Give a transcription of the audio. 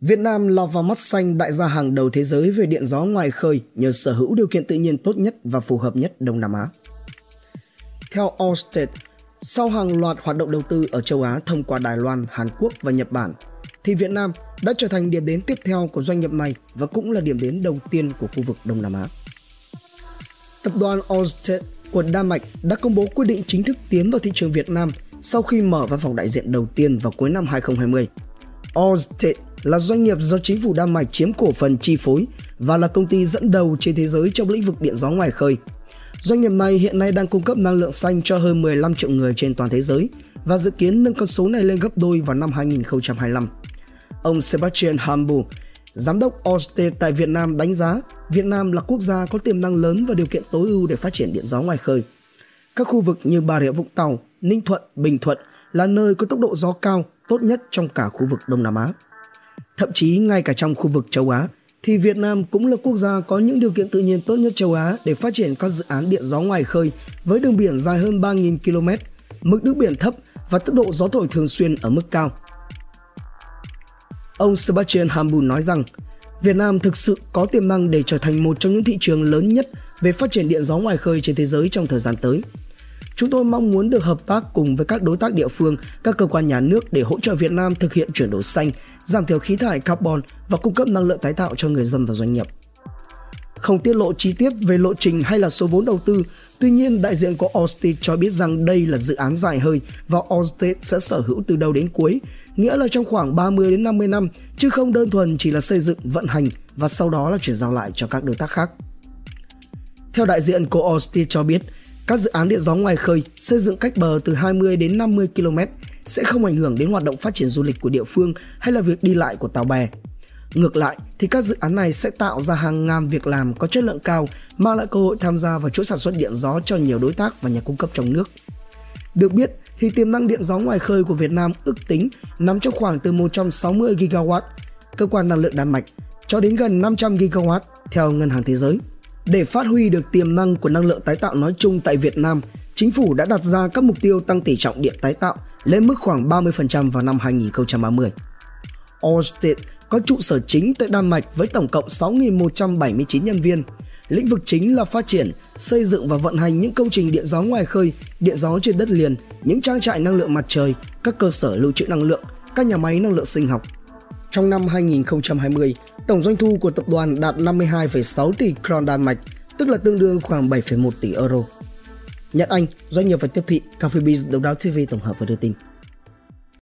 Việt Nam lọt vào mắt xanh đại gia hàng đầu thế giới về điện gió ngoài khơi nhờ sở hữu điều kiện tự nhiên tốt nhất và phù hợp nhất Đông Nam Á. Theo Allstate, sau hàng loạt hoạt động đầu tư ở châu Á thông qua Đài Loan, Hàn Quốc và Nhật Bản, thì Việt Nam đã trở thành điểm đến tiếp theo của doanh nghiệp này và cũng là điểm đến đầu tiên của khu vực Đông Nam Á. Tập đoàn Allstate của Đan Mạch đã công bố quyết định chính thức tiến vào thị trường Việt Nam sau khi mở văn phòng đại diện đầu tiên vào cuối năm 2020. Orsted là doanh nghiệp do chính phủ Đan Mạch chiếm cổ phần chi phối và là công ty dẫn đầu trên thế giới trong lĩnh vực điện gió ngoài khơi. Doanh nghiệp này hiện nay đang cung cấp năng lượng xanh cho hơn 15 triệu người trên toàn thế giới và dự kiến nâng con số này lên gấp đôi vào năm 2025. Ông Sebastian Hambu, giám đốc Orsted tại Việt Nam đánh giá Việt Nam là quốc gia có tiềm năng lớn và điều kiện tối ưu để phát triển điện gió ngoài khơi. Các khu vực như Bà Rịa Vũng Tàu, Ninh Thuận, Bình Thuận là nơi có tốc độ gió cao, tốt nhất trong cả khu vực Đông Nam Á. Thậm chí ngay cả trong khu vực châu Á, thì Việt Nam cũng là quốc gia có những điều kiện tự nhiên tốt nhất châu Á để phát triển các dự án điện gió ngoài khơi với đường biển dài hơn 3.000 km, mực nước biển thấp và tốc độ gió thổi thường xuyên ở mức cao. Ông Sebastian Hambun nói rằng, Việt Nam thực sự có tiềm năng để trở thành một trong những thị trường lớn nhất về phát triển điện gió ngoài khơi trên thế giới trong thời gian tới. Chúng tôi mong muốn được hợp tác cùng với các đối tác địa phương, các cơ quan nhà nước để hỗ trợ Việt Nam thực hiện chuyển đổi xanh, giảm thiểu khí thải carbon và cung cấp năng lượng tái tạo cho người dân và doanh nghiệp. Không tiết lộ chi tiết về lộ trình hay là số vốn đầu tư, tuy nhiên đại diện của Allstate cho biết rằng đây là dự án dài hơi và Allstate sẽ sở hữu từ đầu đến cuối, nghĩa là trong khoảng 30 đến 50 năm, chứ không đơn thuần chỉ là xây dựng, vận hành và sau đó là chuyển giao lại cho các đối tác khác. Theo đại diện của Allstate cho biết, các dự án điện gió ngoài khơi xây dựng cách bờ từ 20 đến 50 km sẽ không ảnh hưởng đến hoạt động phát triển du lịch của địa phương hay là việc đi lại của tàu bè. Ngược lại thì các dự án này sẽ tạo ra hàng ngàn việc làm có chất lượng cao, mang lại cơ hội tham gia vào chuỗi sản xuất điện gió cho nhiều đối tác và nhà cung cấp trong nước. Được biết thì tiềm năng điện gió ngoài khơi của Việt Nam ước tính nằm trong khoảng từ 160 GW, cơ quan năng lượng Đan Mạch, cho đến gần 500 GW theo Ngân hàng Thế giới. Để phát huy được tiềm năng của năng lượng tái tạo nói chung tại Việt Nam, chính phủ đã đặt ra các mục tiêu tăng tỷ trọng điện tái tạo lên mức khoảng 30% vào năm 2030. Orsted có trụ sở chính tại Đan Mạch với tổng cộng 6.179 nhân viên. Lĩnh vực chính là phát triển, xây dựng và vận hành những công trình điện gió ngoài khơi, điện gió trên đất liền, những trang trại năng lượng mặt trời, các cơ sở lưu trữ năng lượng, các nhà máy năng lượng sinh học. Trong năm 2020, tổng doanh thu của tập đoàn đạt 52,6 tỷ kron Đan Mạch, tức là tương đương khoảng 7,1 tỷ euro. Nhật Anh, doanh nghiệp và tiếp thị, Coffee Beans, Độc đáo TV tổng hợp và đưa tin.